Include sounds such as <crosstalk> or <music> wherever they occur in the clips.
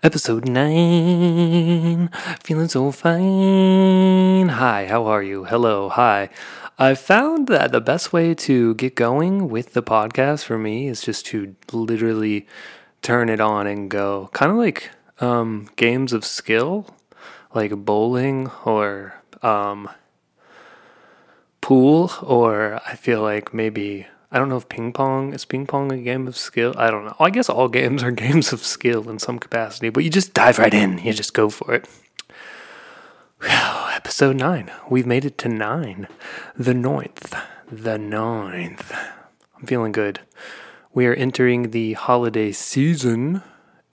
Episode 9. Feeling so fine. Hi, how are you? Hello, hi. I found that the best way to get going with the podcast for me is just to literally turn it on and go. Kind of like um, games of skill, like bowling or um, pool, or I feel like maybe I don't know if ping pong is ping pong a game of skill. I don't know. I guess all games are <laughs> games of skill in some capacity, but you just dive right in. You just go for it. Episode nine. We've made it to nine. The ninth. The ninth. I'm feeling good. We are entering the holiday season,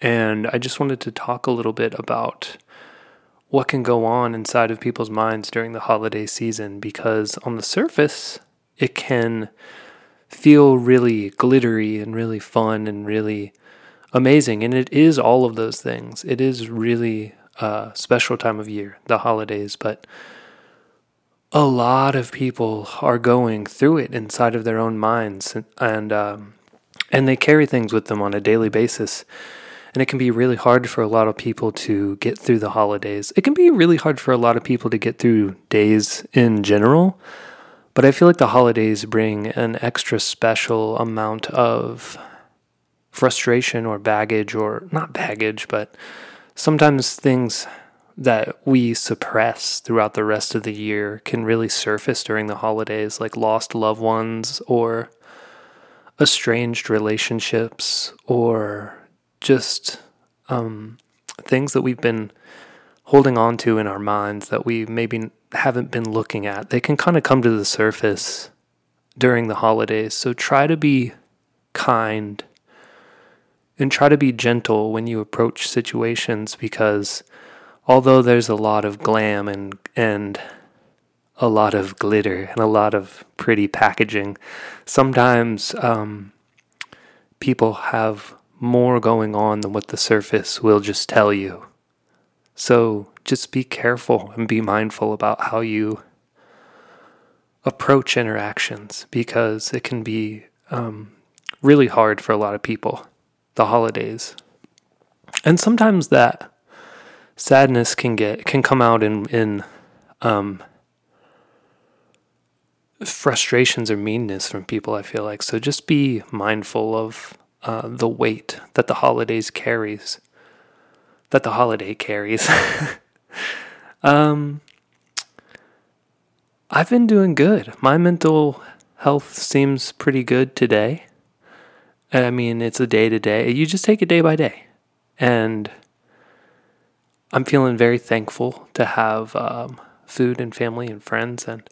and I just wanted to talk a little bit about what can go on inside of people's minds during the holiday season because on the surface, it can feel really glittery and really fun and really amazing. And it is all of those things. It is really a special time of year, the holidays, but a lot of people are going through it inside of their own minds and and, um, and they carry things with them on a daily basis. And it can be really hard for a lot of people to get through the holidays. It can be really hard for a lot of people to get through days in general. But I feel like the holidays bring an extra special amount of frustration or baggage, or not baggage, but sometimes things that we suppress throughout the rest of the year can really surface during the holidays, like lost loved ones or estranged relationships or just um, things that we've been holding on to in our minds that we maybe haven't been looking at. They can kind of come to the surface during the holidays. So try to be kind and try to be gentle when you approach situations because although there's a lot of glam and and a lot of glitter and a lot of pretty packaging, sometimes um, people have more going on than what the surface will just tell you. So just be careful and be mindful about how you approach interactions because it can be um, really hard for a lot of people, the holidays. And sometimes that sadness can get can come out in in um, frustrations or meanness from people. I feel like so. Just be mindful of uh, the weight that the holidays carries that the holiday carries. <laughs> um, I've been doing good. My mental health seems pretty good today. I mean, it's a day to day. You just take it day by day. And I'm feeling very thankful to have um, food and family and friends and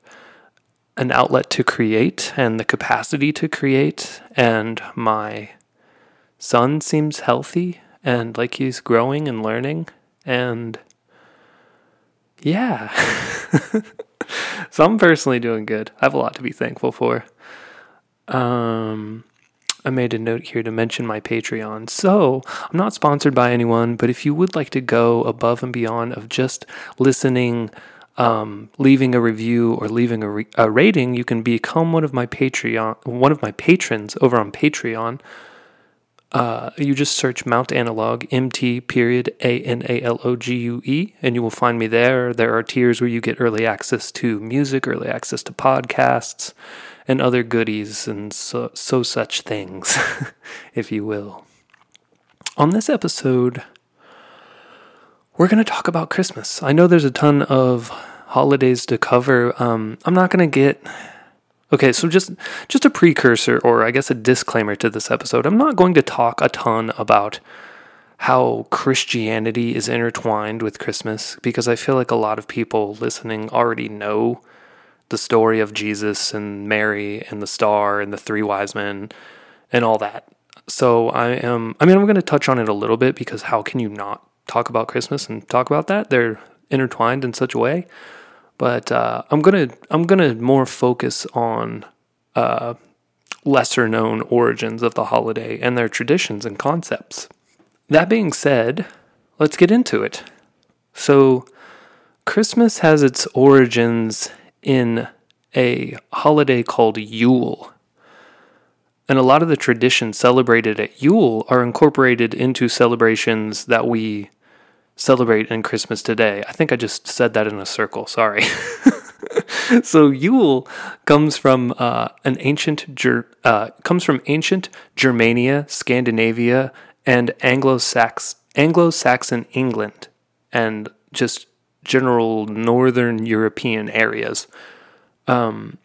an outlet to create and the capacity to create. And my son seems healthy and like he's growing and learning and yeah <laughs> so i'm personally doing good i have a lot to be thankful for um I made a note here to mention my Patreon. So, I'm not sponsored by anyone, but if you would like to go above and beyond of just listening, um, leaving a review or leaving a, re- a rating, you can become one of my Patreon, one of my patrons over on Patreon. Uh, you just search Mount Analogue, MT period A N A L O G U E, and you will find me there. There are tiers where you get early access to music, early access to podcasts, and other goodies and so, so such things, <laughs> if you will. On this episode, we're going to talk about Christmas. I know there's a ton of holidays to cover. Um, I'm not going to get Okay, so just just a precursor or I guess a disclaimer to this episode. I'm not going to talk a ton about how Christianity is intertwined with Christmas because I feel like a lot of people listening already know the story of Jesus and Mary and the star and the three wise men and all that. So I am I mean I'm going to touch on it a little bit because how can you not talk about Christmas and talk about that? They're intertwined in such a way. But uh, I'm gonna I'm gonna more focus on uh, lesser known origins of the holiday and their traditions and concepts. That being said, let's get into it. So, Christmas has its origins in a holiday called Yule. And a lot of the traditions celebrated at Yule are incorporated into celebrations that we celebrate in Christmas today. I think I just said that in a circle. Sorry. <laughs> so Yule comes from uh, an ancient Ger- uh, comes from ancient Germania, Scandinavia, and Anglo-Sax- Anglo-Saxon England, and just general Northern European areas. Um,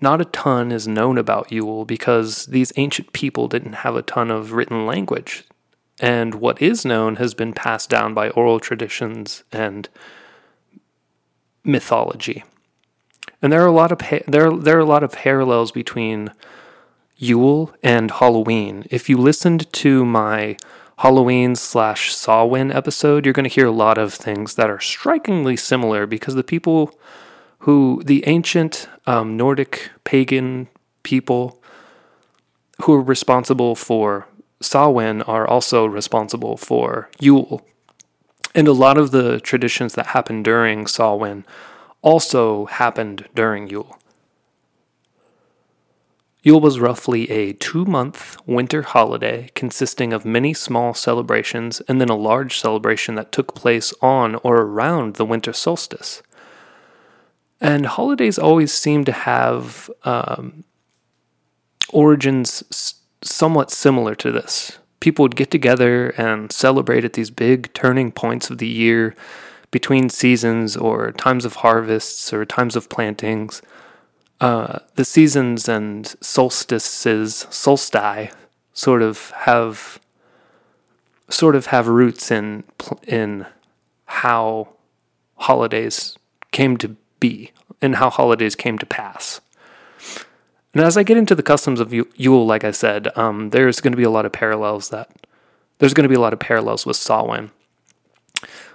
not a ton is known about Yule because these ancient people didn't have a ton of written language. And what is known has been passed down by oral traditions and mythology. And there are a lot of there there are a lot of parallels between Yule and Halloween. If you listened to my Halloween slash Samhain episode, you're going to hear a lot of things that are strikingly similar because the people who the ancient um, Nordic pagan people who are responsible for Samhain are also responsible for Yule. And a lot of the traditions that happened during Samhain also happened during Yule. Yule was roughly a two month winter holiday consisting of many small celebrations and then a large celebration that took place on or around the winter solstice. And holidays always seem to have um, origins somewhat similar to this. People would get together and celebrate at these big turning points of the year between seasons or times of harvests or times of plantings. Uh, the seasons and solstices, solstice, sort of have sort of have roots in in how holidays came to be and how holidays came to pass. And as I get into the customs of Yule, like I said, um, there's going to be a lot of parallels that there's going to be a lot of parallels with Samhain.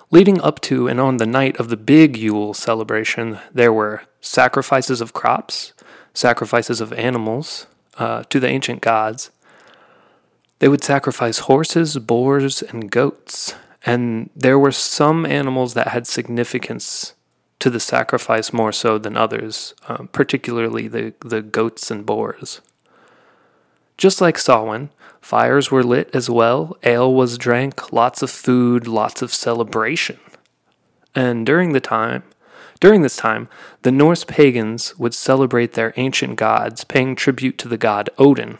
Leading up to and on the night of the big Yule celebration, there were sacrifices of crops, sacrifices of animals uh, to the ancient gods. They would sacrifice horses, boars, and goats, and there were some animals that had significance to the sacrifice more so than others, um, particularly the, the goats and boars. Just like Samhain, fires were lit as well, ale was drank, lots of food, lots of celebration. And during the time, during this time, the Norse pagans would celebrate their ancient gods, paying tribute to the god Odin.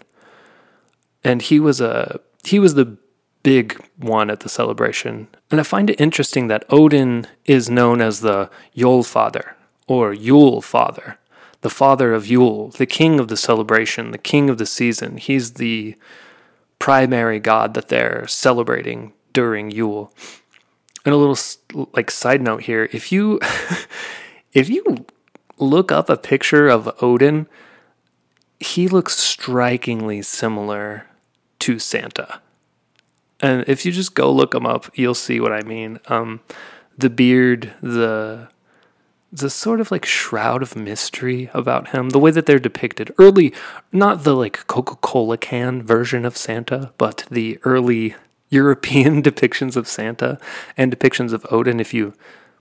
And he was a he was the big one at the celebration. And I find it interesting that Odin is known as the Yule Father or Yule Father, the father of Yule, the king of the celebration, the king of the season. He's the primary god that they're celebrating during Yule. And a little like side note here, if you <laughs> if you look up a picture of Odin, he looks strikingly similar to Santa. And if you just go look them up, you'll see what I mean. Um, the beard, the the sort of like shroud of mystery about him, the way that they're depicted. Early, not the like Coca Cola can version of Santa, but the early <laughs> European depictions of Santa and depictions of Odin. If you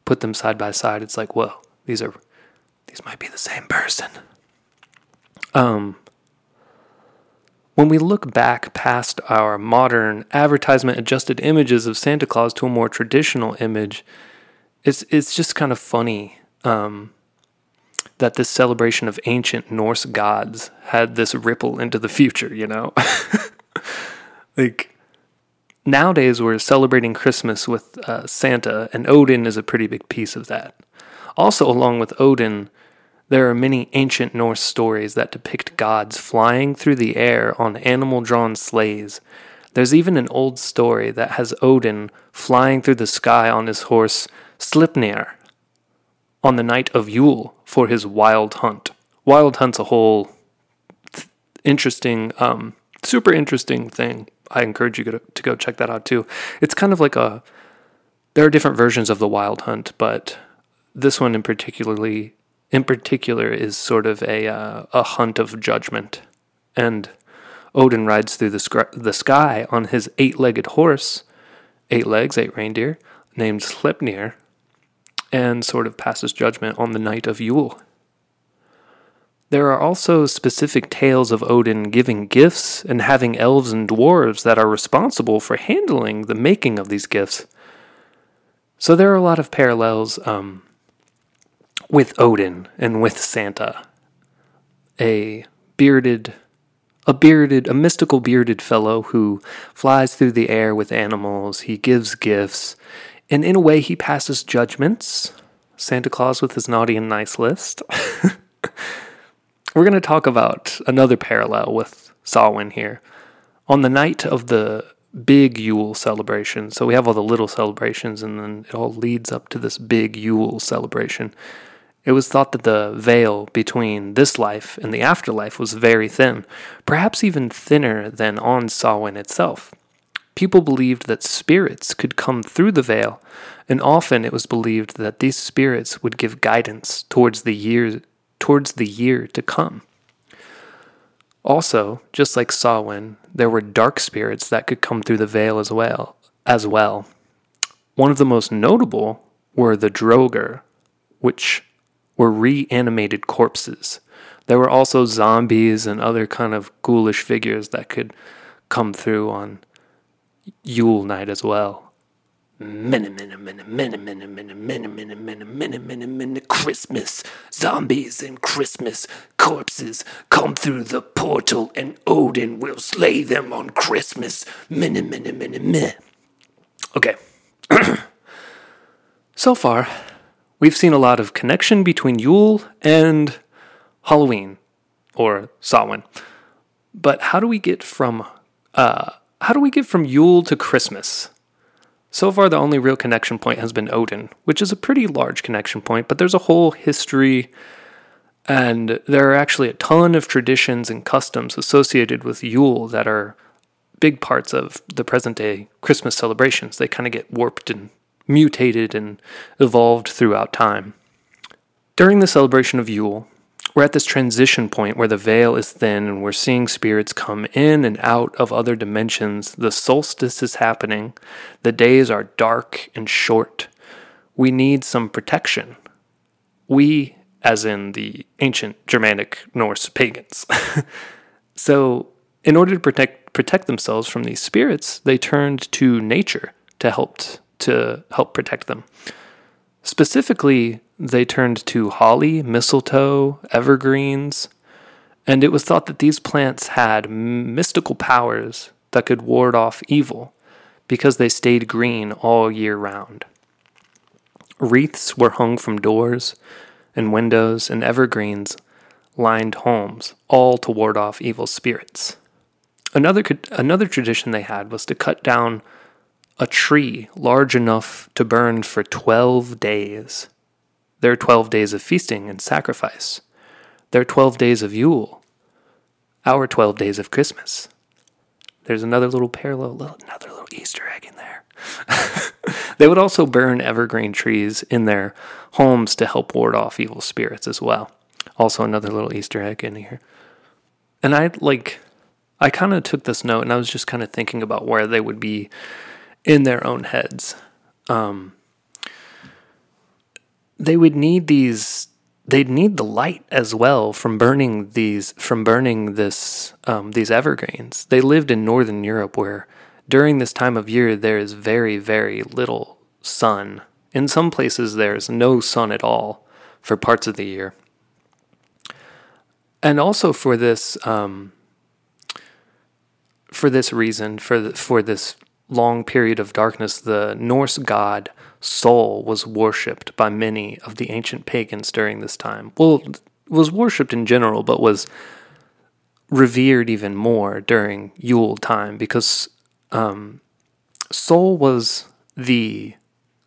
put them side by side, it's like, whoa, these are these might be the same person. Um, when we look back past our modern advertisement adjusted images of Santa Claus to a more traditional image, it's it's just kind of funny um, that this celebration of ancient Norse gods had this ripple into the future. You know, <laughs> like nowadays we're celebrating Christmas with uh, Santa, and Odin is a pretty big piece of that. Also, along with Odin, there are many ancient Norse stories that depict gods flying through the air on animal drawn sleighs. There's even an old story that has Odin flying through the sky on his horse Sleipnir on the night of Yule for his wild hunt. Wild hunt's a whole th- interesting, um, super interesting thing. I encourage you to, to go check that out too. It's kind of like a. There are different versions of the wild hunt, but this one in particularly in particular is sort of a uh, a hunt of judgment, and Odin rides through the, the sky on his eight-legged horse, eight legs, eight reindeer, named Sleipnir, and sort of passes judgment on the night of Yule. There are also specific tales of Odin giving gifts and having elves and dwarves that are responsible for handling the making of these gifts. So there are a lot of parallels um, with Odin and with Santa. A bearded, a bearded, a mystical bearded fellow who flies through the air with animals. He gives gifts, and in a way, he passes judgments. Santa Claus with his naughty and nice list. <laughs> We're going to talk about another parallel with Samhain here. On the night of the big Yule celebration, so we have all the little celebrations, and then it all leads up to this big Yule celebration. It was thought that the veil between this life and the afterlife was very thin, perhaps even thinner than on Samhain itself. People believed that spirits could come through the veil, and often it was believed that these spirits would give guidance towards the year towards the year to come. Also, just like Samhain, there were dark spirits that could come through the veil as well. As well, one of the most notable were the Draugr, which were reanimated corpses. There were also zombies and other kind of ghoulish figures that could come through on Yule night as well. Christmas. Zombies and Christmas. Corpses come through the portal and Odin will slay them on Christmas. Okay. so far, we've seen a lot of connection between Yule and Halloween or Samhain. But how do we get from uh, how do we get from Yule to Christmas? So far, the only real connection point has been Odin, which is a pretty large connection point, but there's a whole history and there are actually a ton of traditions and customs associated with Yule that are big parts of the present day Christmas celebrations. They kind of get warped and mutated and evolved throughout time. During the celebration of Yule, we're at this transition point where the veil is thin and we're seeing spirits come in and out of other dimensions. The solstice is happening. The days are dark and short. We need some protection. We, as in the ancient Germanic Norse pagans. <laughs> so, in order to protect protect themselves from these spirits, they turned to nature to help to help protect them. Specifically, they turned to holly, mistletoe, evergreens, and it was thought that these plants had mystical powers that could ward off evil because they stayed green all year round. Wreaths were hung from doors and windows, and evergreens lined homes, all to ward off evil spirits. Another, another tradition they had was to cut down a tree large enough to burn for 12 days. There are 12 days of feasting and sacrifice. There are 12 days of Yule. Our 12 days of Christmas. There's another little parallel, little, another little Easter egg in there. <laughs> they would also burn evergreen trees in their homes to help ward off evil spirits as well. Also, another little Easter egg in here. And I like, I kind of took this note and I was just kind of thinking about where they would be in their own heads. Um, they would need these they'd need the light as well from burning these from burning this um, these evergreens. They lived in northern Europe where during this time of year there is very very little sun. In some places there's no sun at all for parts of the year. And also for this um, for this reason for the, for this long period of darkness, the Norse god Sol was worshipped by many of the ancient pagans during this time. Well, was worshipped in general, but was revered even more during Yule time because um, Sol was the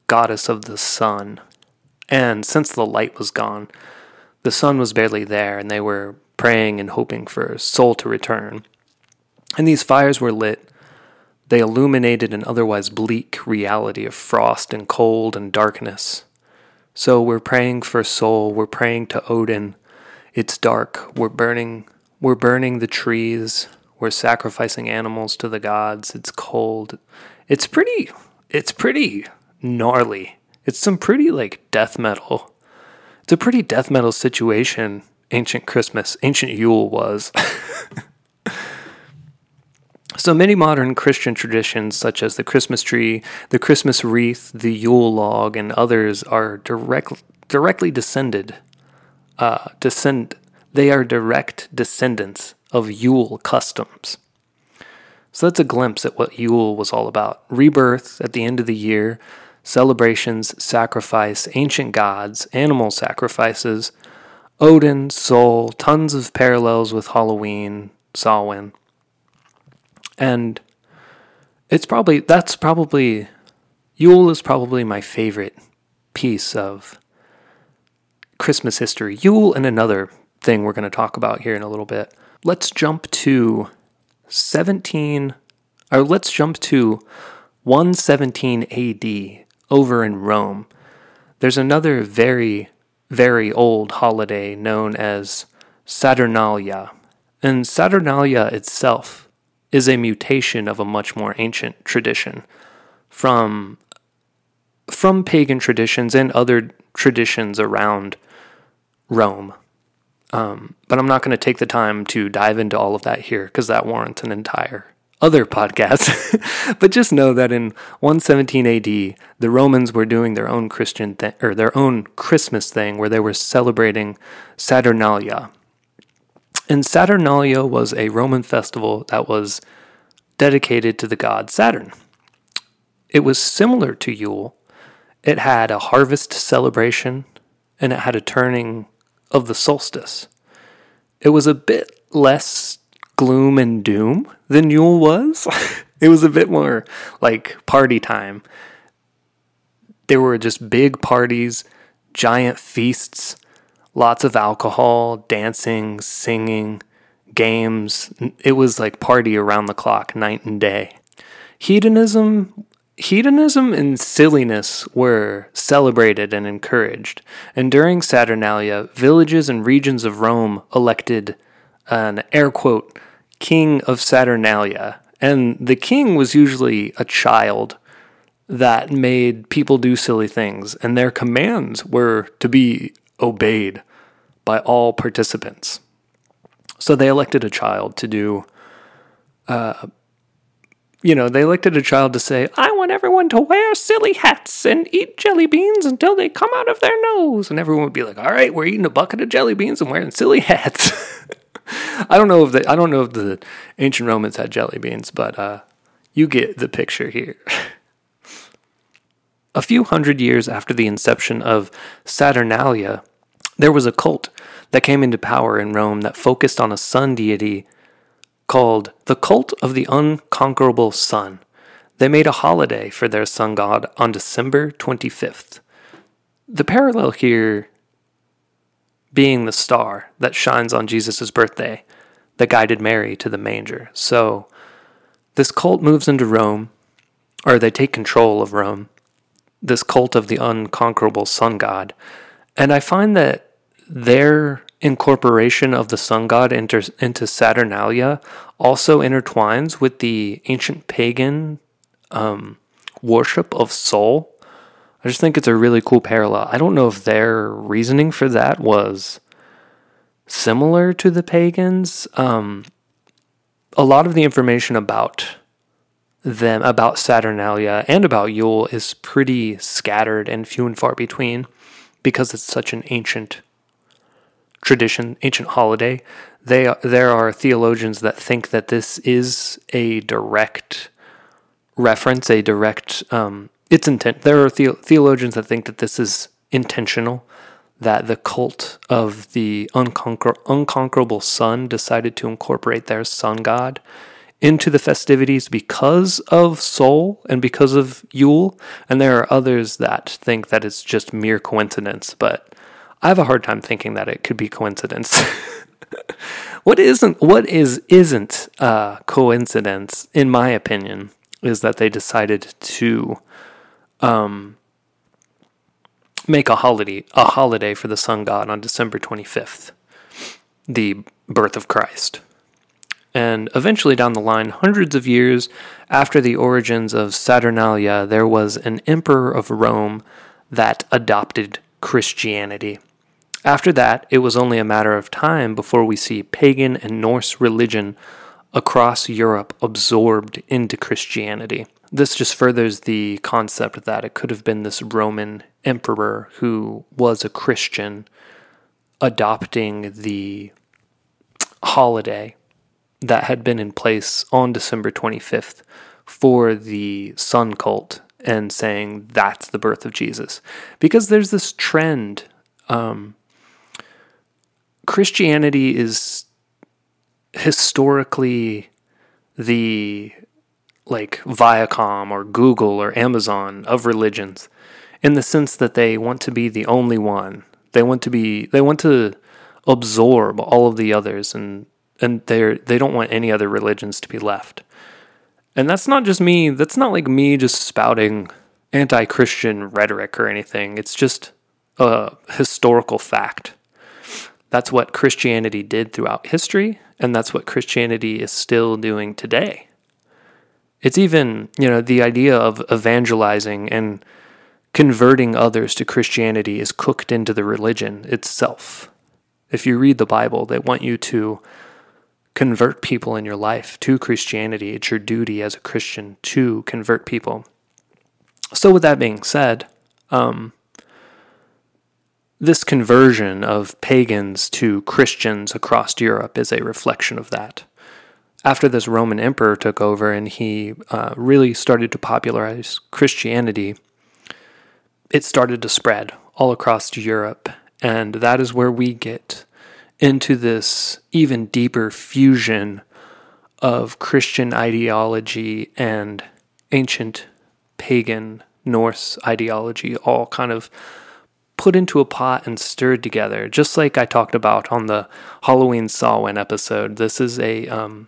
goddess of the sun. And since the light was gone, the sun was barely there, and they were praying and hoping for Sol to return. And these fires were lit they illuminated an otherwise bleak reality of frost and cold and darkness. So we're praying for Sol, we're praying to Odin. It's dark, we're burning we're burning the trees, we're sacrificing animals to the gods. It's cold. It's pretty it's pretty gnarly. It's some pretty like death metal. It's a pretty death metal situation ancient Christmas, ancient Yule was. <laughs> so many modern Christian traditions, such as the Christmas tree, the Christmas wreath, the Yule log, and others, are direct, directly descended. Uh, descend. They are direct descendants of Yule customs. So that's a glimpse at what Yule was all about. Rebirth at the end of the year, celebrations, sacrifice, ancient gods, animal sacrifices, Odin, Sol, tons of parallels with Halloween, Samhain. And it's probably, that's probably, Yule is probably my favorite piece of Christmas history. Yule and another thing we're going to talk about here in a little bit. Let's jump to 17, or let's jump to 117 AD over in Rome. There's another very, very old holiday known as Saturnalia. And Saturnalia itself is a mutation of a much more ancient tradition from from pagan traditions and other traditions around Rome. Um, but I'm not going to take the time to dive into all of that here because that warrants an entire other podcast. <laughs> but just know that in 117 AD, the Romans were doing their own Christian thing or their own Christmas thing where they were celebrating Saturnalia. And Saturnalia was a Roman festival that was dedicated to the god Saturn. It was similar to Yule. It had a harvest celebration and it had a turning of the solstice. It was a bit less gloom and doom than Yule was. <laughs> it was a bit more like party time. There were just big parties, giant feasts, lots of alcohol, dancing, singing, games. It was like party around the clock, night and day. Hedonism hedonism and silliness were celebrated and encouraged, and during Saturnalia, villages and regions of Rome elected an air quote king of Saturnalia. And the king was usually a child that made people do silly things, and their commands were to be obeyed by all participants. So they elected a child to do uh, you know, they elected a child to say, I want everyone to wear silly hats and eat jelly beans until they come out of their nose. And everyone would be like, all right, we're eating a bucket of jelly beans and wearing silly hats. <laughs> I don't know if the I don't know if the ancient Romans had jelly beans, but uh, you get the picture here. <laughs> a few hundred years after the inception of Saturnalia, there was a cult that came into power in Rome that focused on a sun deity called The Cult of the Unconquerable Sun. They made a holiday for their sun god on December 25th. The parallel here being the star that shines on Jesus' birthday that guided Mary to the manger. So this cult moves into Rome, or they take control of Rome, this cult of the unconquerable sun god. And I find that their incorporation of the sun god into, into Saturnalia also intertwines with the ancient pagan um, worship of Sol. I just think it's a really cool parallel. I don't know if their reasoning for that was similar to the pagans. Um, a lot of the information about them, about Saturnalia and about Yule, is pretty scattered and few and far between because it's such an ancient tradition, ancient holiday, they there are theologians that think that this is a direct reference, a direct um, its intent. There are the, theologians that think that this is intentional, that the cult of the unconquer, unconquerable sun decided to incorporate their sun god into the festivities because of Sol and because of Yule, and there are others that think that it's just mere coincidence, but I have a hard time thinking that it could be coincidence. <laughs> what isn't what is isn't uh, coincidence, in my opinion, is that they decided to um, make a holiday a holiday for the sun god on December 25th, the birth of Christ. And eventually down the line, hundreds of years after the origins of Saturnalia, there was an emperor of Rome that adopted Christianity After that, it was only a matter of time before we see pagan and Norse religion across Europe absorbed into Christianity. This just furthers the concept that it could have been this Roman emperor who was a Christian adopting the holiday that had been in place on December 25th for the sun cult and saying that's the birth of Jesus. Because there's this trend. Um, Christianity is historically the like Viacom or Google or Amazon of religions in the sense that they want to be the only one. They want to be they want to absorb all of the others and and they're they don't want any other religions to be left. And that's not just me, that's not like me just spouting anti-Christian rhetoric or anything. It's just a historical fact. That's what Christianity did throughout history and that's what Christianity is still doing today. It's even, you know, the idea of evangelizing and converting others to Christianity is cooked into the religion itself. If you read the Bible, they want you to convert people in your life to Christianity. It's your duty as a Christian to convert people. So, with that being said, um, this conversion of pagans to Christians across Europe is a reflection of that. After this Roman emperor took over and he uh, really started to popularize Christianity, it started to spread all across Europe. And that is where we get into this even deeper fusion of Christian ideology and ancient pagan Norse ideology, all kind of put into a pot and stirred together, just like I talked about on the Halloween Samhain episode. This is a um,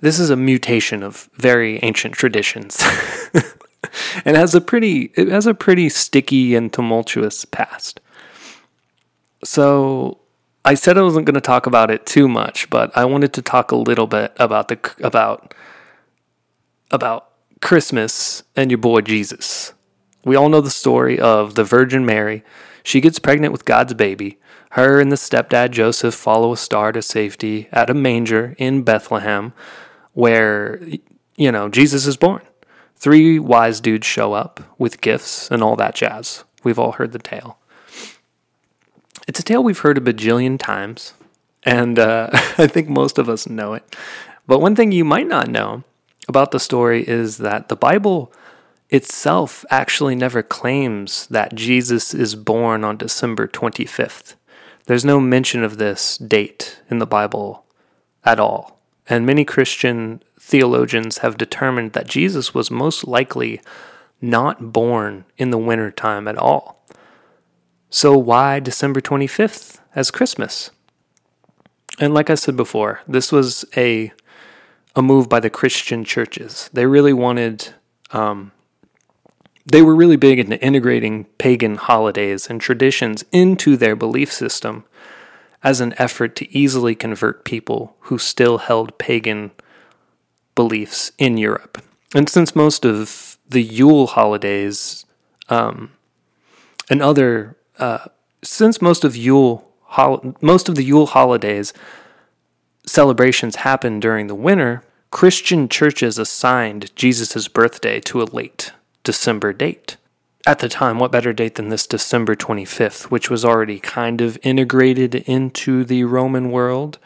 this is a mutation of very ancient traditions, <laughs> and has a pretty it has a pretty sticky and tumultuous past. So I said I wasn't going to talk about it too much, but I wanted to talk a little bit about the about about Christmas and your boy Jesus. We all know the story of the Virgin Mary. She gets pregnant with God's baby. Her and the stepdad Joseph follow a star to safety at a manger in Bethlehem where, you know, Jesus is born. Three wise dudes show up with gifts and all that jazz. We've all heard the tale. It's a tale we've heard a bajillion times, and uh, <laughs> I think most of us know it. But one thing you might not know about the story is that the Bible itself actually never claims that Jesus is born on December 25th. There's no mention of this date in the Bible at all. And many Christian theologians have determined that Jesus was most likely not born in the winter time at all. So why December 25th as Christmas? And like I said before, this was a a move by the Christian churches. They really wanted um, they were really big into integrating pagan holidays and traditions into their belief system as an effort to easily convert people who still held pagan beliefs in Europe. And since most of the Yule holidays um, and other, since most of Yule hol- most of the Yule holidays celebrations happen during the winter, Christian churches assigned Jesus' birthday to a late December date. At the time, what better date than this December 25th, which was already kind of integrated into the Roman world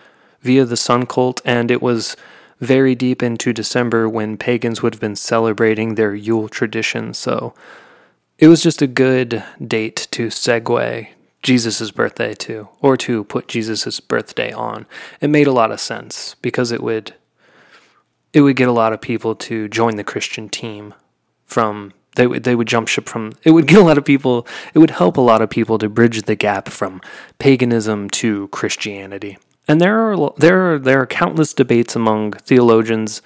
via the sun cult, and it was very deep into December when pagans would have been celebrating their Yule tradition. So it was just a good date to segue Jesus' birthday to, or to put Jesus' birthday on. It made a lot of sense because it would it would get a lot of people to join the Christian team from they would they would jump ship from it would <laughs> get a lot of people it would help a lot of people to bridge the gap from paganism to Christianity. And there are there are there are countless debates among theologians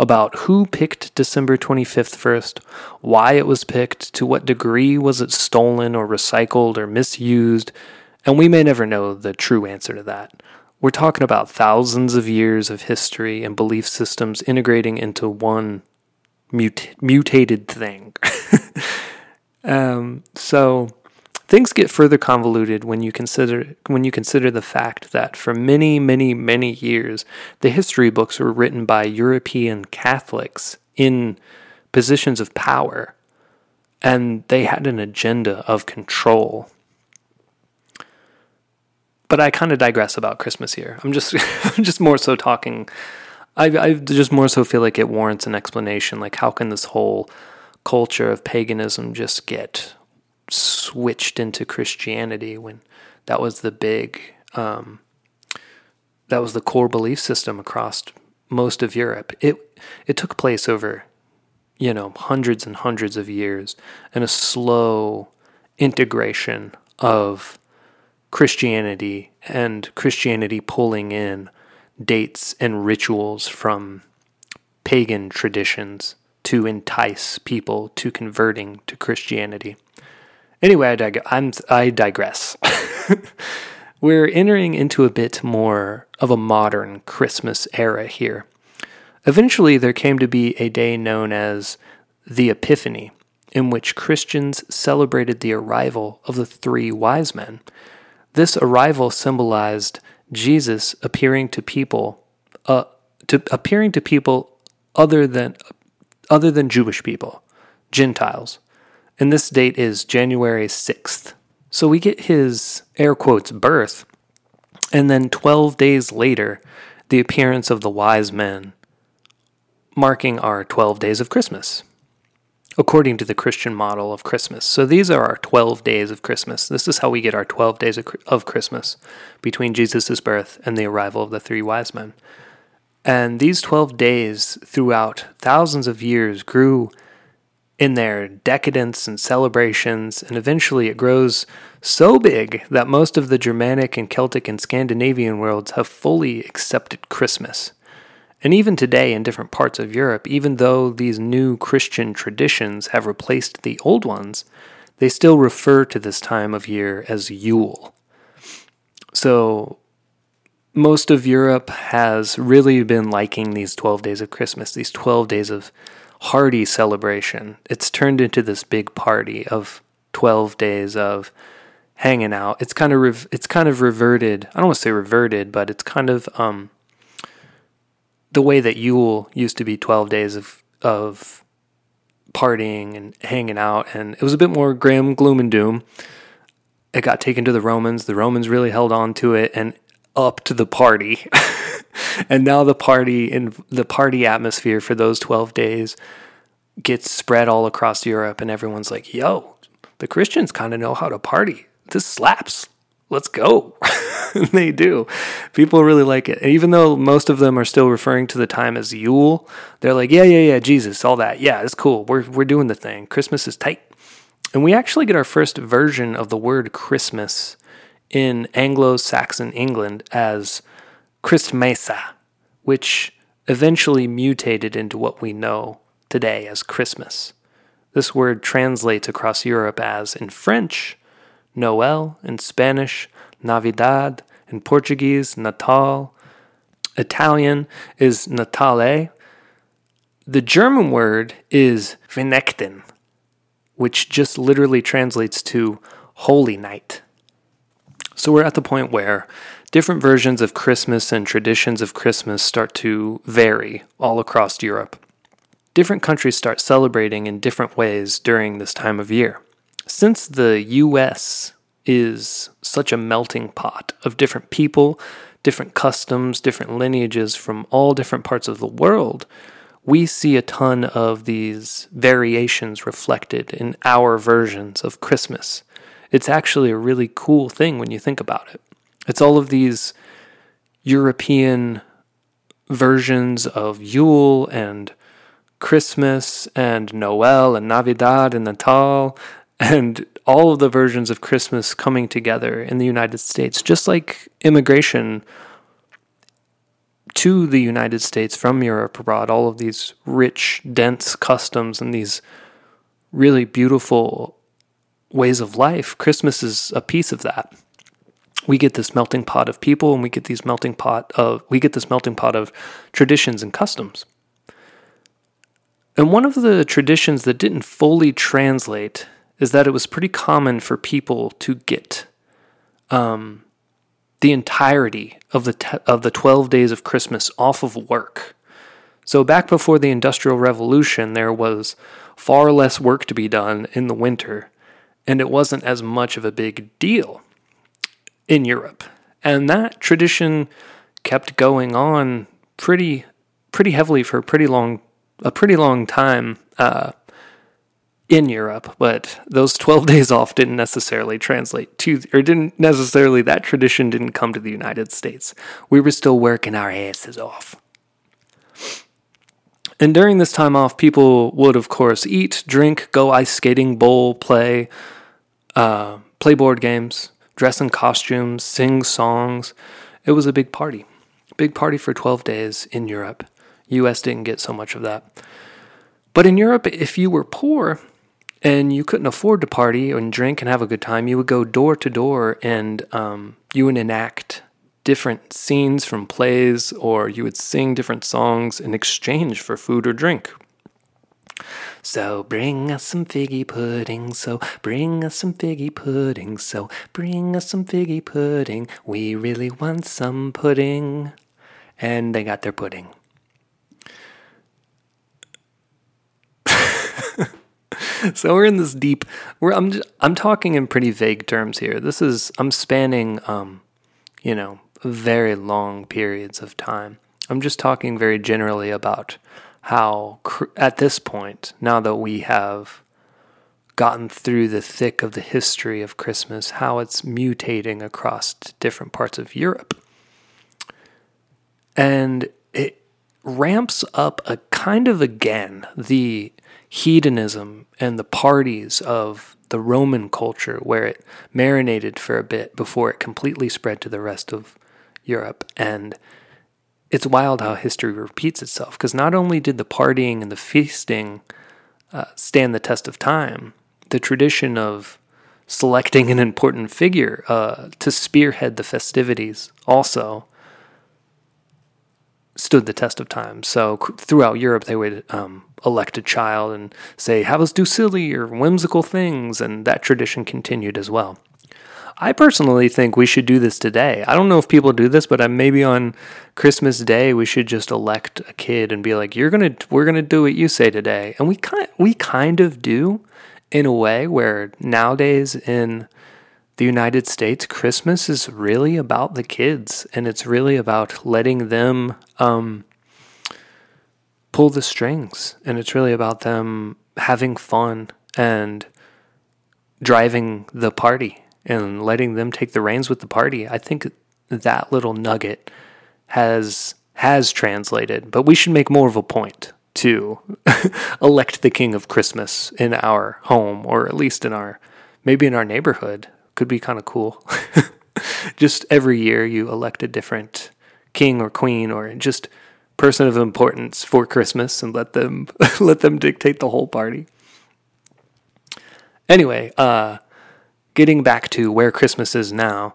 about who picked December 25th first, why it was picked, to what degree was it stolen or recycled or misused, and we may never know the true answer to that. We're talking about thousands of years of history and belief systems integrating into one mut- mutated thing. <laughs> um, so things get further convoluted when you consider when you consider the fact that for many, many, many years, the history books were written by European Catholics in positions of power, and they had an agenda of control. But I kind of digress about Christmas here. I'm just <laughs> I'm just more so talking I, I just more so feel like it warrants an explanation. Like, how can this whole culture of paganism just get switched into Christianity when that was the big, um, that was the core belief system across most of Europe. It it took place over, you know, hundreds and hundreds of years, and a slow integration of Christianity and Christianity pulling in dates and rituals from pagan traditions to entice people to converting to Christianity. Anyway, I, dig- i digress. <laughs> We're entering into a bit more of a modern Christmas era here. Eventually, there came to be a day known as the Epiphany, in which Christians celebrated the arrival of the three wise men. This arrival symbolized Jesus appearing to people, uh, to appearing to people other than other than Jewish people, Gentiles. And this date is January 6th. So we get his air quotes birth, and then 12 days later, the appearance of the wise men, marking our 12 days of Christmas according to the Christian model of Christmas. So these are our 12 days of Christmas. This is how we get our 12 days of Christmas between Jesus' birth and the arrival of the three wise men. And these 12 days throughout thousands of years grew in their decadence and celebrations, and eventually it grows so big that most of the Germanic and Celtic and Scandinavian worlds have fully accepted Christmas. And even today, in different parts of Europe, even though these new Christian traditions have replaced the old ones, they still refer to this time of year as Yule. So, most of Europe has really been liking these 12 days of Christmas, these 12 days of hearty celebration. It's turned into this big party of 12 days of hanging out. It's kind of rev- it's kind of reverted. I don't want to say reverted, but it's kind of um the way that Yule used to be 12 days of of partying and hanging out and it was a bit more grim gloom and doom it got taken to the romans the romans really held on to it and up to the party <laughs> and now the party and the party atmosphere for those 12 days gets spread all across europe and everyone's like yo the christians kind of know how to party this slaps let's go. <laughs> they do. People really like it. And even though most of them are still referring to the time as Yule, they're like, yeah, yeah, yeah, Jesus, all that. Yeah, it's cool. We're, we're doing the thing. Christmas is tight. And we actually get our first version of the word Christmas in Anglo Saxon England as Christmesa, which eventually mutated into what we know today as Christmas. This word translates across Europe as, in French, Noel in Spanish, Navidad in Portuguese, Natal. Italian is Natale. The German word is Weihnachten, which just literally translates to Holy Night. So we're at the point where different versions of Christmas and traditions of Christmas start to vary all across Europe. Different countries start celebrating in different ways during this time of year since the US is such a melting pot of different people, different customs, different lineages from all different parts of the world, we see a ton of these variations reflected in our versions of Christmas. It's actually a really cool thing when you think about it. It's all of these European versions of Yule and Christmas and Noel and Navidad and Natal and all of the versions of Christmas coming together in the United States, just like immigration to the United States from Europe brought all of these rich, dense customs and these really beautiful ways of life. Christmas is a piece of that. We get this melting pot of people and we get these melting pot of we get this melting pot of traditions and customs. And one of the traditions that didn't fully translate is that it was pretty common for people to get um, the entirety of the te- of the 12 days of Christmas off of work. So back before the Industrial Revolution, there was far less work to be done in the winter, and it wasn't as much of a big deal in Europe. And that tradition kept going on pretty pretty heavily for a pretty long a pretty long time uh, in Europe, but those 12 <laughs> days off didn't necessarily translate to, or didn't necessarily, that tradition didn't come to the United States. We were still working our asses off. And during this time off, people would, of course, eat, drink, go ice skating, bowl, play, uh, play board games, dress in costumes, sing songs. It was a big party. Big party for 12 days in Europe. US didn't get so much of that. But in Europe, if you were poor and you couldn't afford to party and drink and have a good time, you would go door to door and um, you would enact different scenes from plays or you would sing different songs in exchange for food or drink. So bring us some figgy pudding, so bring us some figgy pudding, so bring us some figgy pudding. We really want some pudding. And they got their pudding. <laughs> so we're in this deep. We're I'm just, I'm talking in pretty vague terms here. This is I'm spanning um, you know, very long periods of time. I'm just talking very generally about how at this point, now that we have gotten through the thick of the history of Christmas, how it's mutating across different parts of Europe. And it ramps up a kind of again the hedonism and the parties of the Roman culture, where it marinated for a bit before it completely spread to the rest of Europe. And it's wild how history repeats itself because not only did the partying and the feasting uh, stand the test of time, the tradition of selecting an important figure uh, to spearhead the festivities also stood the test of time. So throughout Europe, they would um, elect a child and say, have us do silly or whimsical things, and that tradition continued as well. I personally think we should do this today. I don't know if people do this, but maybe on Christmas Day we should just elect a kid and be like, "You're gonna, we're gonna do what you say today," and we kind, we kind of do, in a way where nowadays in the United States, Christmas is really about the kids, and it's really about letting them um, pull the strings, and it's really about them having fun and driving the party and letting them take the reins with the party. I think that little nugget has has translated, but we should make more of a point to <laughs> elect the king of Christmas in our home or at least in our maybe in our neighborhood. Could be kind of cool. <laughs> just every year you elect a different king or queen or just person of importance for Christmas and let them <laughs> let them dictate the whole party. Anyway, uh getting back to where Christmas is now,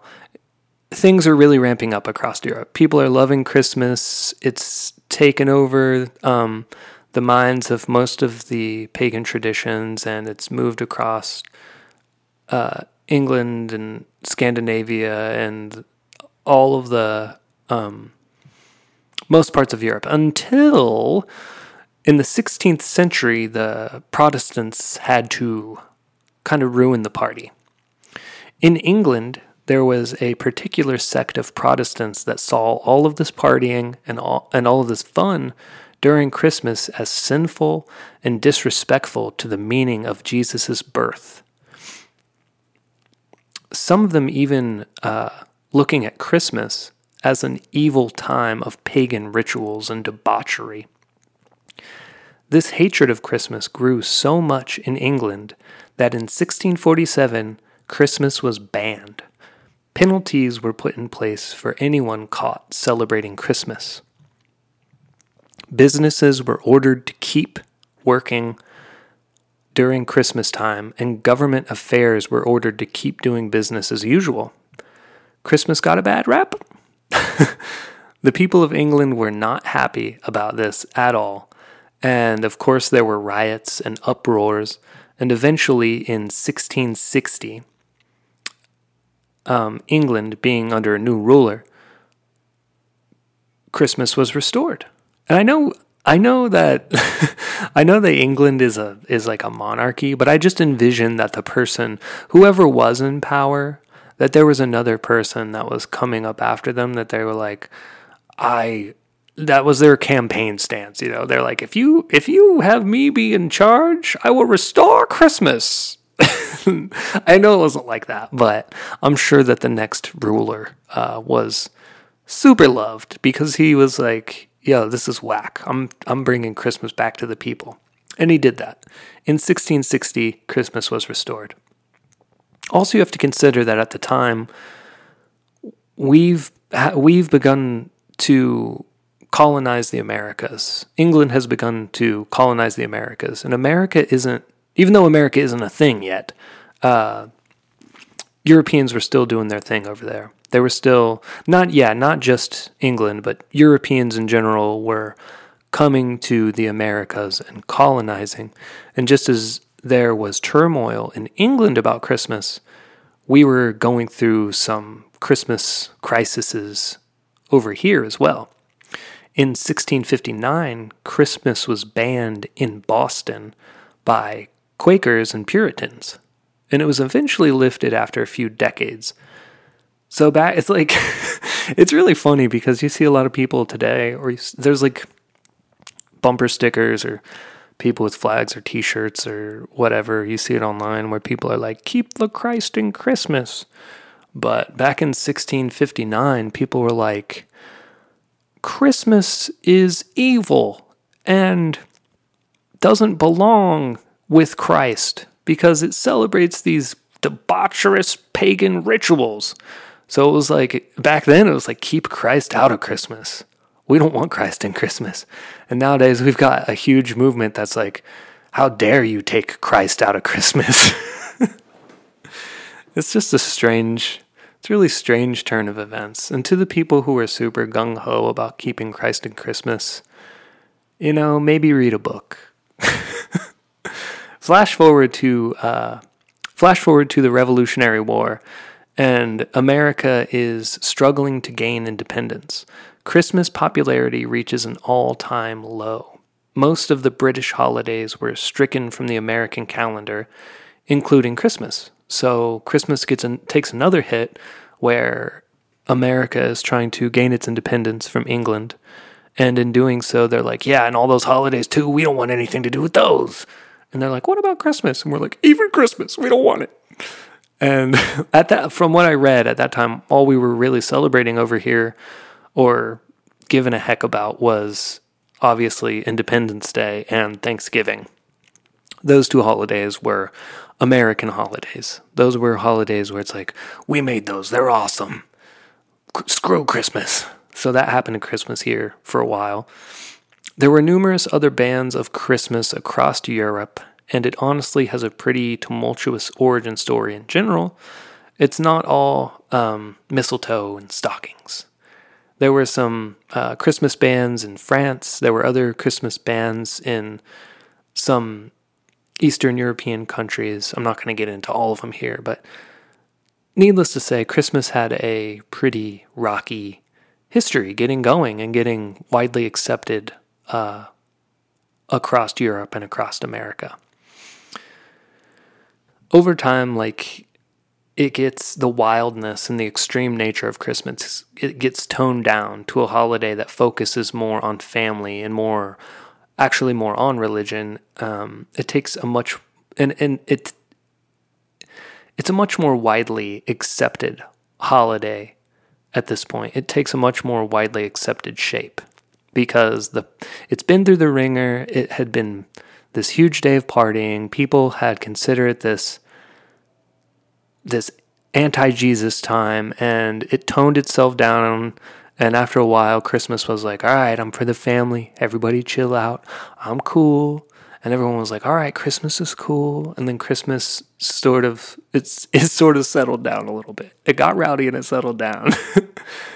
things are really ramping up across Europe. People are loving Christmas. It's taken over um, the minds of most of the pagan traditions, and it's moved across uh, England and Scandinavia and all of the um, most parts of Europe until in the 16th century, the Protestants had to kind of ruin the party. In England, there was a particular sect of Protestants that saw all of this partying and all, and all of this fun during Christmas as sinful and disrespectful to the meaning of Jesus' birth. Some of them even uh, looking at Christmas as an evil time of pagan rituals and debauchery. This hatred of Christmas grew so much in England that in 1647 Christmas was banned. Penalties were put in place for anyone caught celebrating Christmas. Businesses were ordered to keep working during Christmas time, and government affairs were ordered to keep doing business as usual. Christmas got a bad rap. <laughs> the people of England were not happy about this at all. And of course, there were riots and uproars And eventually in 1660, um, England being under a new ruler, Christmas was restored. And I know I know that <laughs> I know that England is a is like a monarchy, but I just envision that the person whoever was in power that there was another person that was coming up after them that they were like I that was their campaign stance, you know. They're like if you if you have me be in charge, I will restore Christmas. <laughs> <laughs> I know it wasn't like that, but I'm sure that the next ruler uh, was super loved because he was like, "Yo, this is whack. I'm I'm bringing Christmas back to the people," and he did that. In 1660, Christmas was restored. Also, you have to consider that at the time, we've we've begun to colonize the Americas. England has begun to colonize the Americas, and America isn't even though America isn't a thing yet. Uh, Europeans were still doing their thing over there. They were still not yeah, not just England, but Europeans in general were coming to the Americas and colonizing. And just as there was turmoil in England about Christmas, we were going through some Christmas crises over here as well. In 1659, Christmas was banned in Boston by Quakers and Puritans, and it was eventually lifted after a few decades. So back, it's like, <laughs> it's really funny because you see a lot of people today, or you, there's like bumper stickers or people with flags or t-shirts or whatever. You see it online where people are like, "Keep the Christ in Christmas." But back in 1659, people were like, "Christmas is evil and doesn't belong with Christ because it celebrates these debaucherous pagan rituals." So it was like back then it was like keep Christ out of Christmas. We don't want Christ in Christmas. And nowadays we've got a huge movement that's like, how dare you take Christ out of Christmas? <laughs> it's just a strange, it's a really strange turn of events. And to the people who are super gung ho about keeping Christ in Christmas, you know, maybe read a book. <laughs> flash forward to uh, flash forward to the Revolutionary War, and America is struggling to gain independence. Christmas popularity reaches an all time low. Most of the British holidays were stricken from the American calendar, including Christmas. So Christmas gets an, takes another hit where America is trying to gain its independence from England. And in doing so, they're like, yeah, and all those holidays too, we don't want anything to do with those. And they're like, what about Christmas? And we're like, even Christmas, we don't want it. And <laughs> at that, from what I read at that time, all we were really celebrating over here or given a heck about was obviously Independence Day and Thanksgiving. Those two holidays were American holidays. Those were holidays where it's like, we made those, they're awesome. Screw Christmas. So that happened at Christmas here for a while. There were numerous other bands of Christmas across Europe, and it honestly has a pretty tumultuous origin story in general. It's not all um, mistletoe and stockings. There were some uh, Christmas bands in France. There were other Christmas bands in some Eastern European countries. I'm not going to get into all of them here, but needless to say, Christmas had a pretty rocky history getting going and getting widely accepted uh, across Europe and across America. Over time, like it gets the wildness and the extreme nature of Christmas. It gets toned down to a holiday that focuses more on family and more, actually more on religion. Um, it takes a much and and it it's a much more widely accepted holiday at this point. It takes a much more widely accepted shape because the it's been through the ringer. It had been this huge day of partying. People had considered this this anti Jesus time and it toned itself down. And after a while, Christmas was like, all right, I'm for the family. Everybody chill out. I'm cool. And everyone was like, all right, Christmas is cool. And then Christmas sort of, it's, <laughs> it sort of settled down a little bit. It got rowdy and it settled down. <laughs>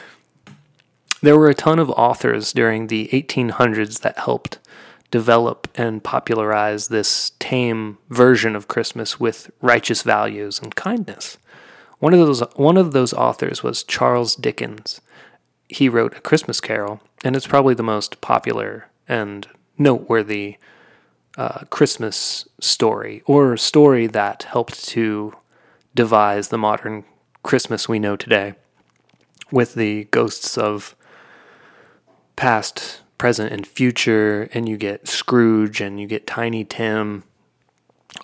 there were a ton of authors during the 1800s that helped develop and popularize this tame version of Christmas with righteous values and kindness. One of those one of those authors was Charles Dickens. He wrote A Christmas Carol, and it's probably the most popular and noteworthy uh, Christmas story or story that helped to devise the modern Christmas we know today with the ghosts of past, present, and future, and you get Scrooge and you get Tiny Tim.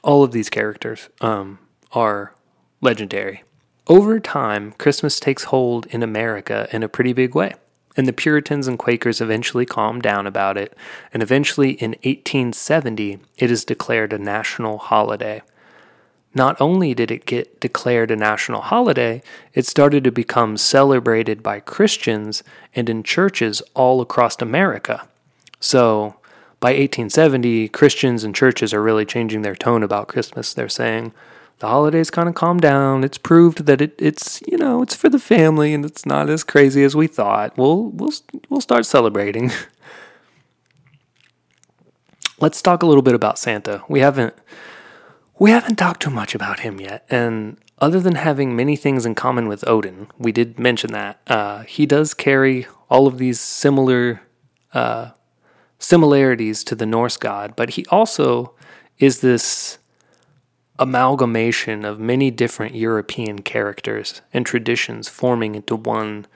All of these characters um, are legendary. Over time, Christmas takes hold in America in a pretty big way, and the Puritans and Quakers eventually calm down about it, and eventually in 1870, it is declared a national holiday. Not only did it get declared a national holiday, it started to become celebrated by Christians and in churches all across America. So, by 1870, Christians and churches are really changing their tone about Christmas. They're saying, the holidays kind of calmed down. It's proved that it, it's you know it's for the family and it's not as crazy as we thought. We'll we'll we'll start celebrating. <laughs> Let's talk a little bit about Santa. We haven't we haven't talked too much about him yet, and other than having many things in common with Odin, we did mention that uh, he does carry all of these similar uh, similarities to the Norse god, but he also is this amalgamation of many different European characters and traditions forming into one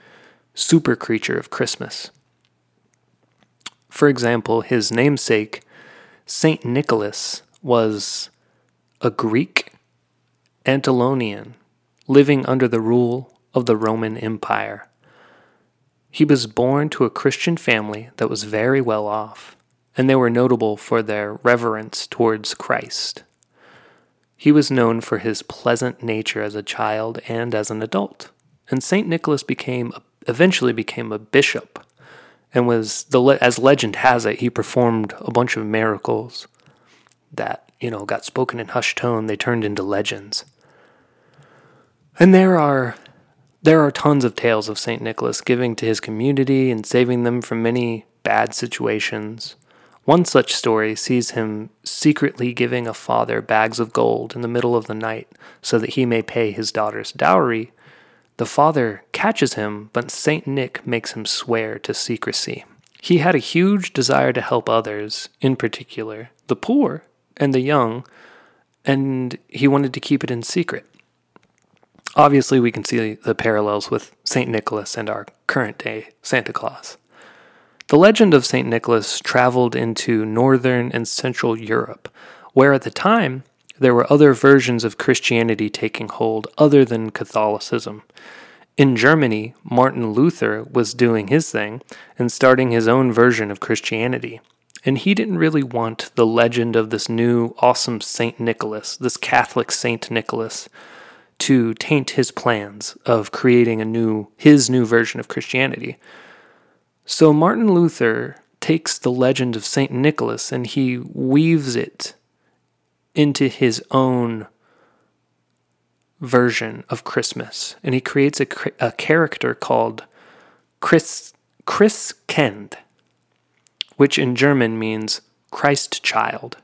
super creature of Christmas. For example, his namesake, Saint Nicholas, was a Greek Anatolian living under the rule of the Roman Empire. He was born to a Christian family that was very well off, and they were notable for their reverence towards Christ. He was known for his pleasant nature as a child and as an adult, and Saint Nicholas became eventually became a bishop, and was the as legend has it he performed a bunch of miracles that you know, got spoken in hushed tone, they turned into legends. And there are there are tons of tales of St. Nicholas giving to his community and saving them from many bad situations. One such story sees him secretly giving a father bags of gold in the middle of the night so that he may pay his daughter's dowry. The father catches him, but St. Nick makes him swear to secrecy. He had a huge desire to help others, in particular the poor, and the young, and he wanted to keep it in secret. Obviously, we can see the parallels with St. Nicholas and our current day Santa Claus. The legend of St. Nicholas traveled into northern and central Europe, where at the time there were other versions of Christianity taking hold other than Catholicism. In Germany, Martin Luther was doing his thing and starting his own version of Christianity. And he didn't really want the legend of this new awesome Saint Nicholas, this Catholic Saint Nicholas, to taint his plans of creating a new his new version of Christianity. So Martin Luther takes the legend of Saint Nicholas and he weaves it into his own version of Christmas, and he creates a, a character called Chris Chris Kend which in German means Christ child.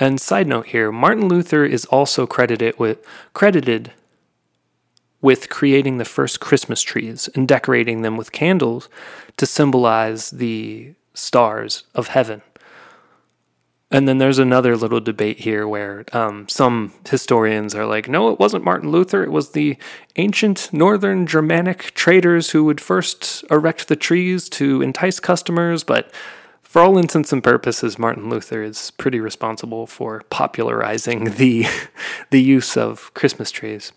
And side note here, Martin Luther is also credited with credited with creating the first Christmas trees and decorating them with candles to symbolize the stars of heaven. And then there's another little debate here where um, some historians are like, no, it wasn't Martin Luther. It was the ancient northern Germanic traders who would first erect the trees to entice customers. But for all intents and purposes, Martin Luther is pretty responsible for popularizing <laughs> the, the use of Christmas trees.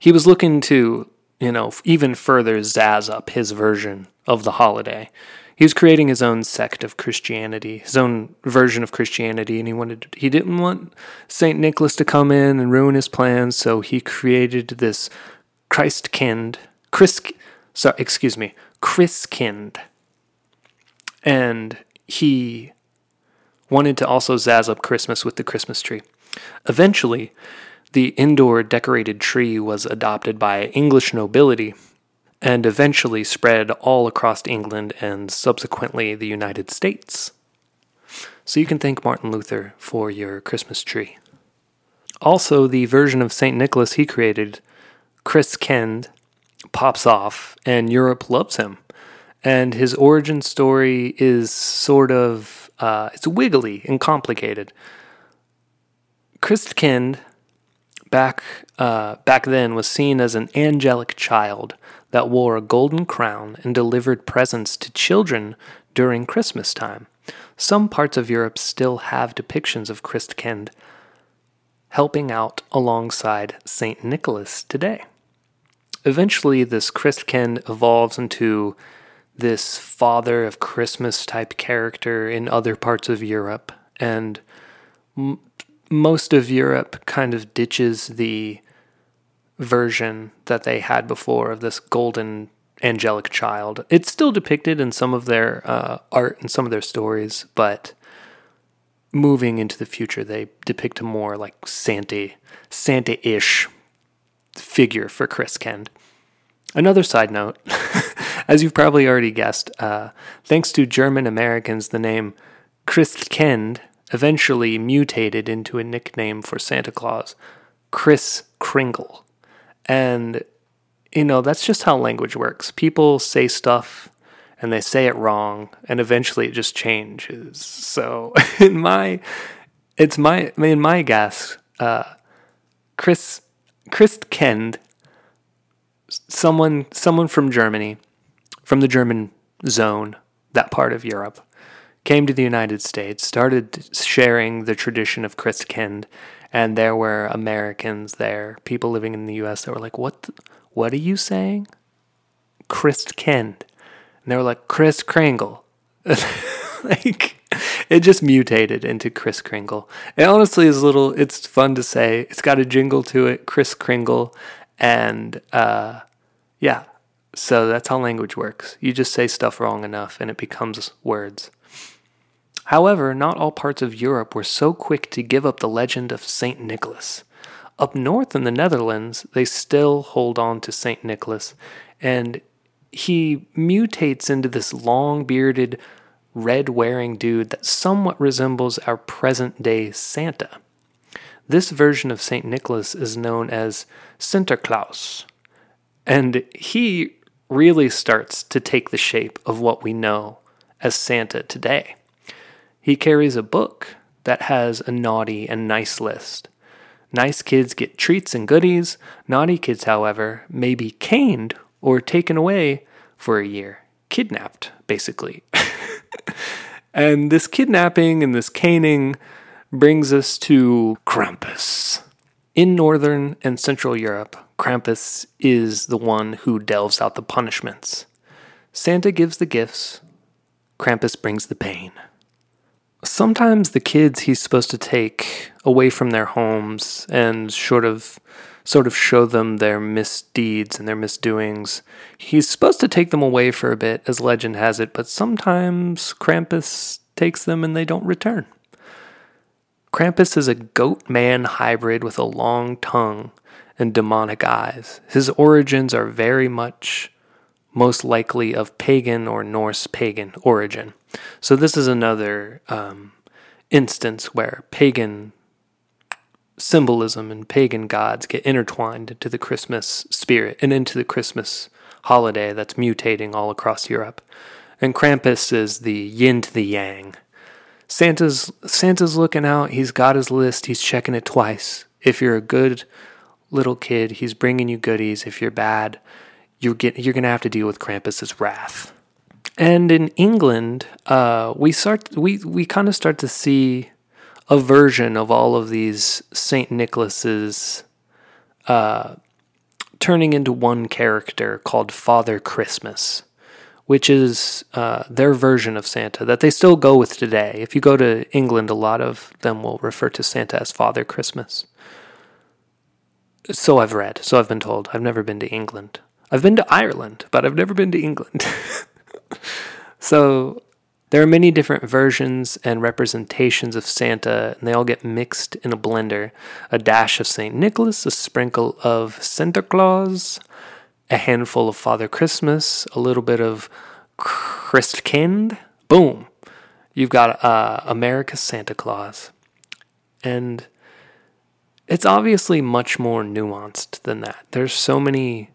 He was looking to, you know, even further zazz up his version of the holiday he was creating his own sect of Christianity, his own version of Christianity, and he wanted he didn't want Saint Nicholas to come in and ruin his plans, so he created this Christkind, Chris, sorry, excuse me, Christkind, and he wanted to also zazz up Christmas with the Christmas tree. Eventually, the indoor decorated tree was adopted by English nobility and eventually spread all across England and subsequently the United States. So you can thank Martin Luther for your Christmas tree. Also, the version of St. Nicholas he created, Christkind, pops off, and Europe loves him. And his origin story is sort of uh, it's wiggly and complicated. Christkind back uh, back then was seen as an angelic child that wore a golden crown and delivered presents to children during Christmas time. Some parts of Europe still have depictions of Christkind helping out alongside St. Nicholas today. Eventually, this Christkind evolves into this father of Christmas type character in other parts of Europe, and m- most of Europe kind of ditches the version that they had before of this golden angelic child. It's still depicted in some of their uh, art and some of their stories, but moving into the future, they depict a more like Santa, Santa-ish figure for Chris Kend. Another side note, <laughs> as you've probably already guessed, uh, thanks to German Americans, the name Christkind eventually mutated into a nickname for Santa Claus, Kris Kringle. And, you know, that's just how language works. People say stuff and they say it wrong, and eventually it just changes. So, <laughs> in my, it's my, in my guess, uh, Chris, Chris Kend, someone, someone from Germany, from the German zone, that part of Europe, came to the United States, started sharing the tradition of Christkind, and there were Americans there, people living in the U.S. that were like, "What? The, what are you saying?" Christkind, and they were like, Chris Kringle." <laughs> like it just mutated into Chris Kringle. It honestly is a little. It's fun to say. It's got a jingle to it, Chris Kringle, and uh, yeah. So that's how language works. You just say stuff wrong enough, and it becomes words. However, not all parts of Europe were so quick to give up the legend of St. Nicholas. Up north in the Netherlands, they still hold on to St. Nicholas, and he mutates into this long bearded, red wearing dude that somewhat resembles our present day Santa. This version of St. Nicholas is known as Sinterklaas, and he really starts to take the shape of what we know as Santa today. He carries a book that has a naughty and nice list. Nice kids get treats and goodies. Naughty kids, however, may be caned or taken away for a year. Kidnapped, basically. <laughs> and this kidnapping and this caning brings us to Krampus. In Northern and Central Europe, Krampus is the one who delves out the punishments. Santa gives the gifts, Krampus brings the pain sometimes the kids he's supposed to take away from their homes and sort of sort of show them their misdeeds and their misdoings. He's supposed to take them away for a bit, as legend has it, but sometimes Krampus takes them and they don't return. Krampus is a goat man hybrid with a long tongue and demonic eyes. His origins are very much most likely of pagan or Norse pagan origin. So, this is another um, instance where pagan symbolism and pagan gods get intertwined into the Christmas spirit and into the Christmas holiday that's mutating all across Europe. And Krampus is the yin to the yang. Santa's Santa's looking out, he's got his list, he's checking it twice. If you're a good little kid, he's bringing you goodies. If you're bad, you're get, you're going to have to deal with Krampus's wrath. And in England, uh, we start we we kind of start to see a version of all of these Saint Nicholas's uh, turning into one character called Father Christmas, which is uh, their version of Santa that they still go with today. If you go to England, a lot of them will refer to Santa as Father Christmas. So I've read, so I've been told. I've never been to England. I've been to Ireland, but I've never been to England. <laughs> so there are many different versions and representations of Santa, and they all get mixed in a blender. A dash of St. Nicholas, a sprinkle of Santa Claus, a handful of Father Christmas, a little bit of Christkind, boom, you've got uh, America's Santa Claus. And it's obviously much more nuanced than that. There's so many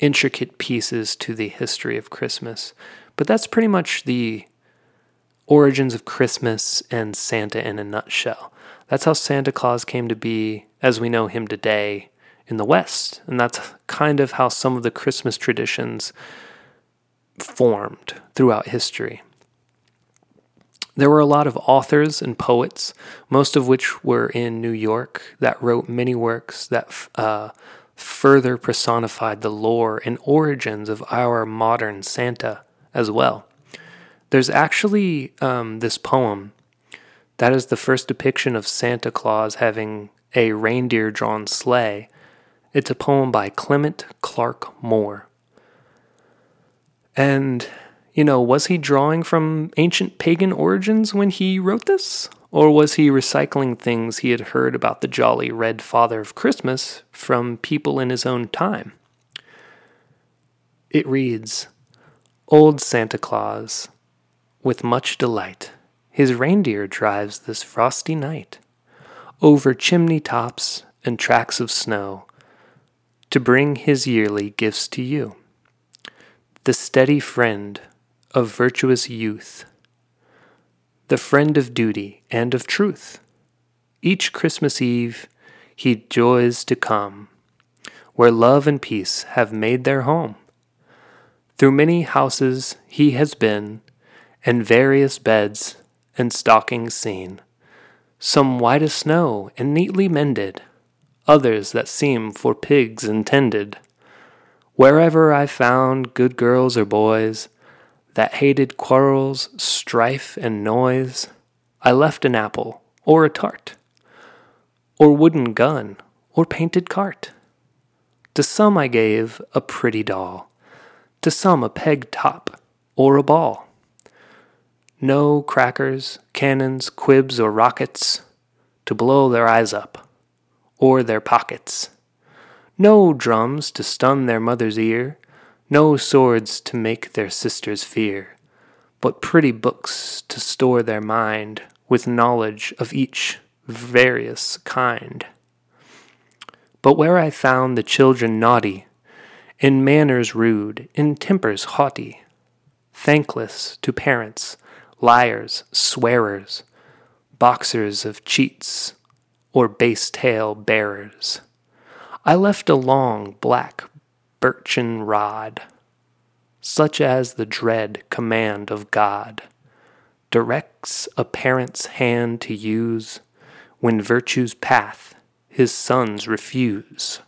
intricate pieces to the history of Christmas, but that's pretty much the origins of Christmas and Santa in a nutshell. That's how Santa Claus came to be as we know him today in the West. And that's kind of how some of the Christmas traditions formed throughout history. There were a lot of authors and poets, most of which were in New York, that wrote many works that uh, further personified the lore and origins of our modern Santa as well. There's actually um, this poem that is the first depiction of Santa Claus having a reindeer drawn sleigh. It's a poem by Clement Clarke Moore. And you know, was he drawing from ancient pagan origins when he wrote this? Or was he recycling things he had heard about the jolly red father of Christmas from people in his own time? It reads Old Santa Claus, with much delight, his reindeer drives this frosty night over chimney tops and tracks of snow to bring his yearly gifts to you. The steady friend of virtuous youth, the friend of duty and of truth. Each Christmas Eve he joys to come, where love and peace have made their home. Through many houses he has been, and various beds and stockings seen, some white as snow and neatly mended, others that seem for pigs intended. Wherever I found good girls or boys, that hated quarrels, strife, and noise, I left an apple or a tart, or wooden gun or painted cart. To some I gave a pretty doll, to some a peg top or a ball. No crackers, cannons, quibs, or rockets to blow their eyes up or their pockets. No drums to stun their mother's ear no swords to make their sisters fear, but pretty books to store their mind with knowledge of each various kind. But where I found the children naughty, in manners rude, in tempers haughty, thankless to parents, liars, swearers, boxers of cheats, or base tale bearers, I left a long black birchen rod, such as the dread command of God directs a parent's hand to use when virtue's path his sons refuse.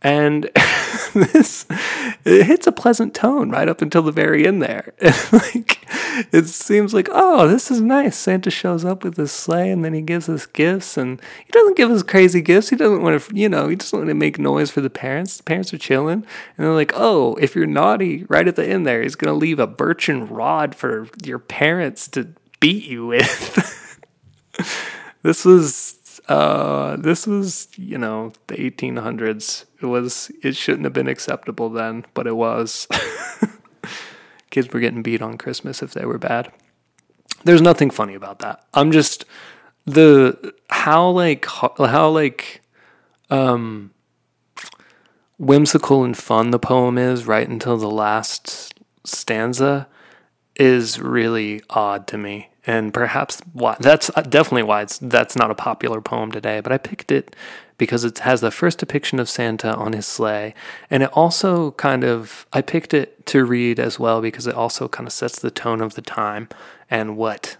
And <laughs> this it hits a pleasant tone right up until the very end there. <laughs> like it seems like, oh, this is nice. Santa shows up with his sleigh and then he gives us gifts and he doesn't give us crazy gifts. He doesn't want to, you know, he doesn't want to make noise for the parents. The parents are chilling. And they're like, oh, if you're naughty, right at the end there, he's going to leave a birchen rod for your parents to beat you with. <laughs> this was uh, this was, you know, the 1800s. It was, it shouldn't have been acceptable then, but it was. <laughs> Kids were getting beat on Christmas if they were bad. There's nothing funny about that. I'm just the how like how like um whimsical and fun the poem is right until the last stanza is really odd to me and perhaps why that's uh, definitely why it's that's not a popular poem today but i picked it because it has the first depiction of santa on his sleigh. And it also kind of i picked it to read as well because it also kind of sets the tone of the time and what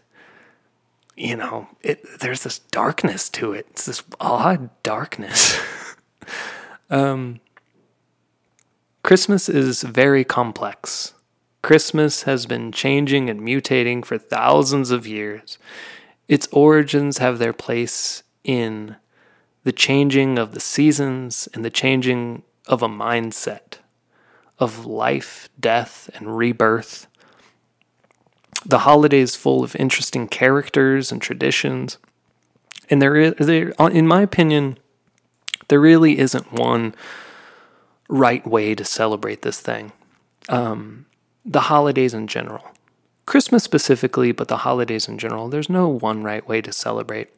you know it there's this darkness to it. It's this odd darkness. <laughs> Um christmas is very complex Christmas has been changing and mutating for thousands of years. Its origins have their place in the changing of the seasons and the changing of a mindset of life, death, and rebirth. The holiday is full of interesting characters and traditions. And there is, there, in my opinion, there really isn't one right way to celebrate this thing. Um, the holidays in general, Christmas specifically, but the holidays in general, there's no one right way to celebrate.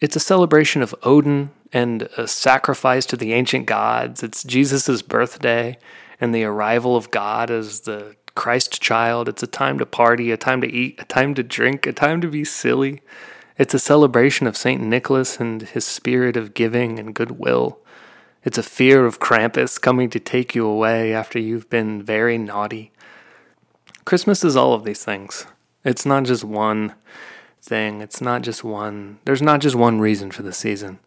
It's a celebration of Odin and a sacrifice to the ancient gods. It's Jesus' birthday and the arrival of God as the Christ child. It's a time to party, a time to eat, a time to drink, a time to be silly. It's a celebration of St. Nicholas and his spirit of giving and goodwill. It's a fear of Krampus coming to take you away after you've been very naughty. Christmas is all of these things. It's not just one thing. It's not just one, there's not just one reason for the season.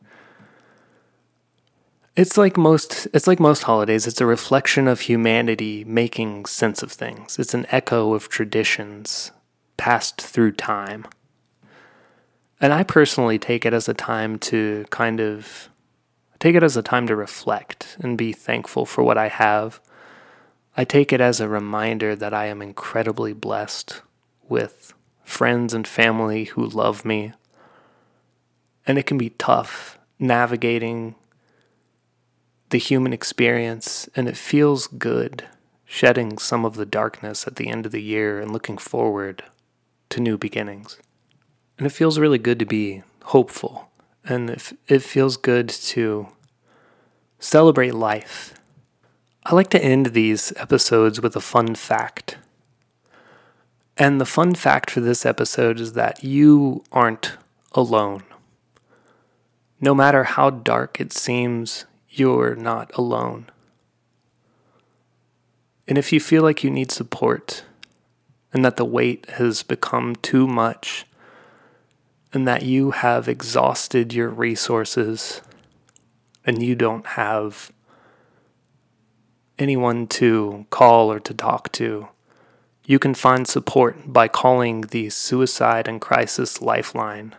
It's like most it's like most holidays, it's a reflection of humanity making sense of things. It's an echo of traditions passed through time. And I personally take it as a time to kind of take it as a time to reflect and be thankful for what I have. I take it as a reminder that I am incredibly blessed with friends and family who love me. And it can be tough navigating the human experience, and it feels good shedding some of the darkness at the end of the year and looking forward to new beginnings. And it feels really good to be hopeful, and it, it feels good to celebrate life. I like to end these episodes with a fun fact. And the fun fact for this episode is that you aren't alone. No matter how dark it seems, you're not alone. And if you feel like you need support and that the weight has become too much and that you have exhausted your resources and you don't have anyone to call or to talk to, you can find support by calling the Suicide and Crisis Lifeline.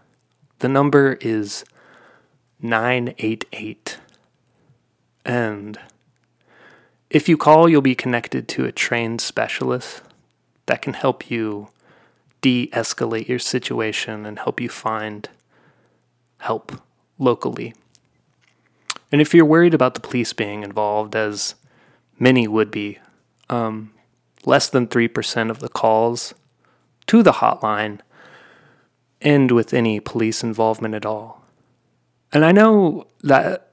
The number is 988. And if you call, you'll be connected to a trained specialist that can help you de escalate your situation and help you find help locally. And if you're worried about the police being involved, as many would be, um, less than 3% of the calls to the hotline end with any police involvement at all. And I know that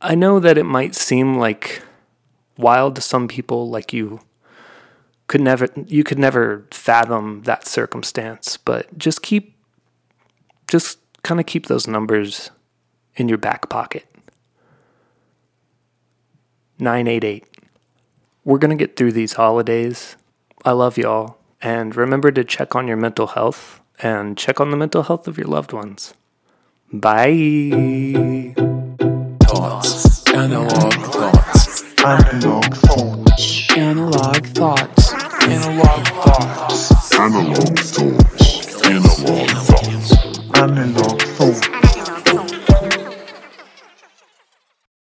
I know that it might seem like wild to some people like you could never you could never fathom that circumstance, but just keep just kind of keep those numbers in your back pocket. 988 we're going to get through these holidays. I love y'all. And remember to check on your mental health and check on the mental health of your loved ones. Bye. thoughts Analogue thoughts. Analog thoughts. Analog thoughts. Analog thoughts. Analog thoughts. Analog thoughts. Analog thoughts.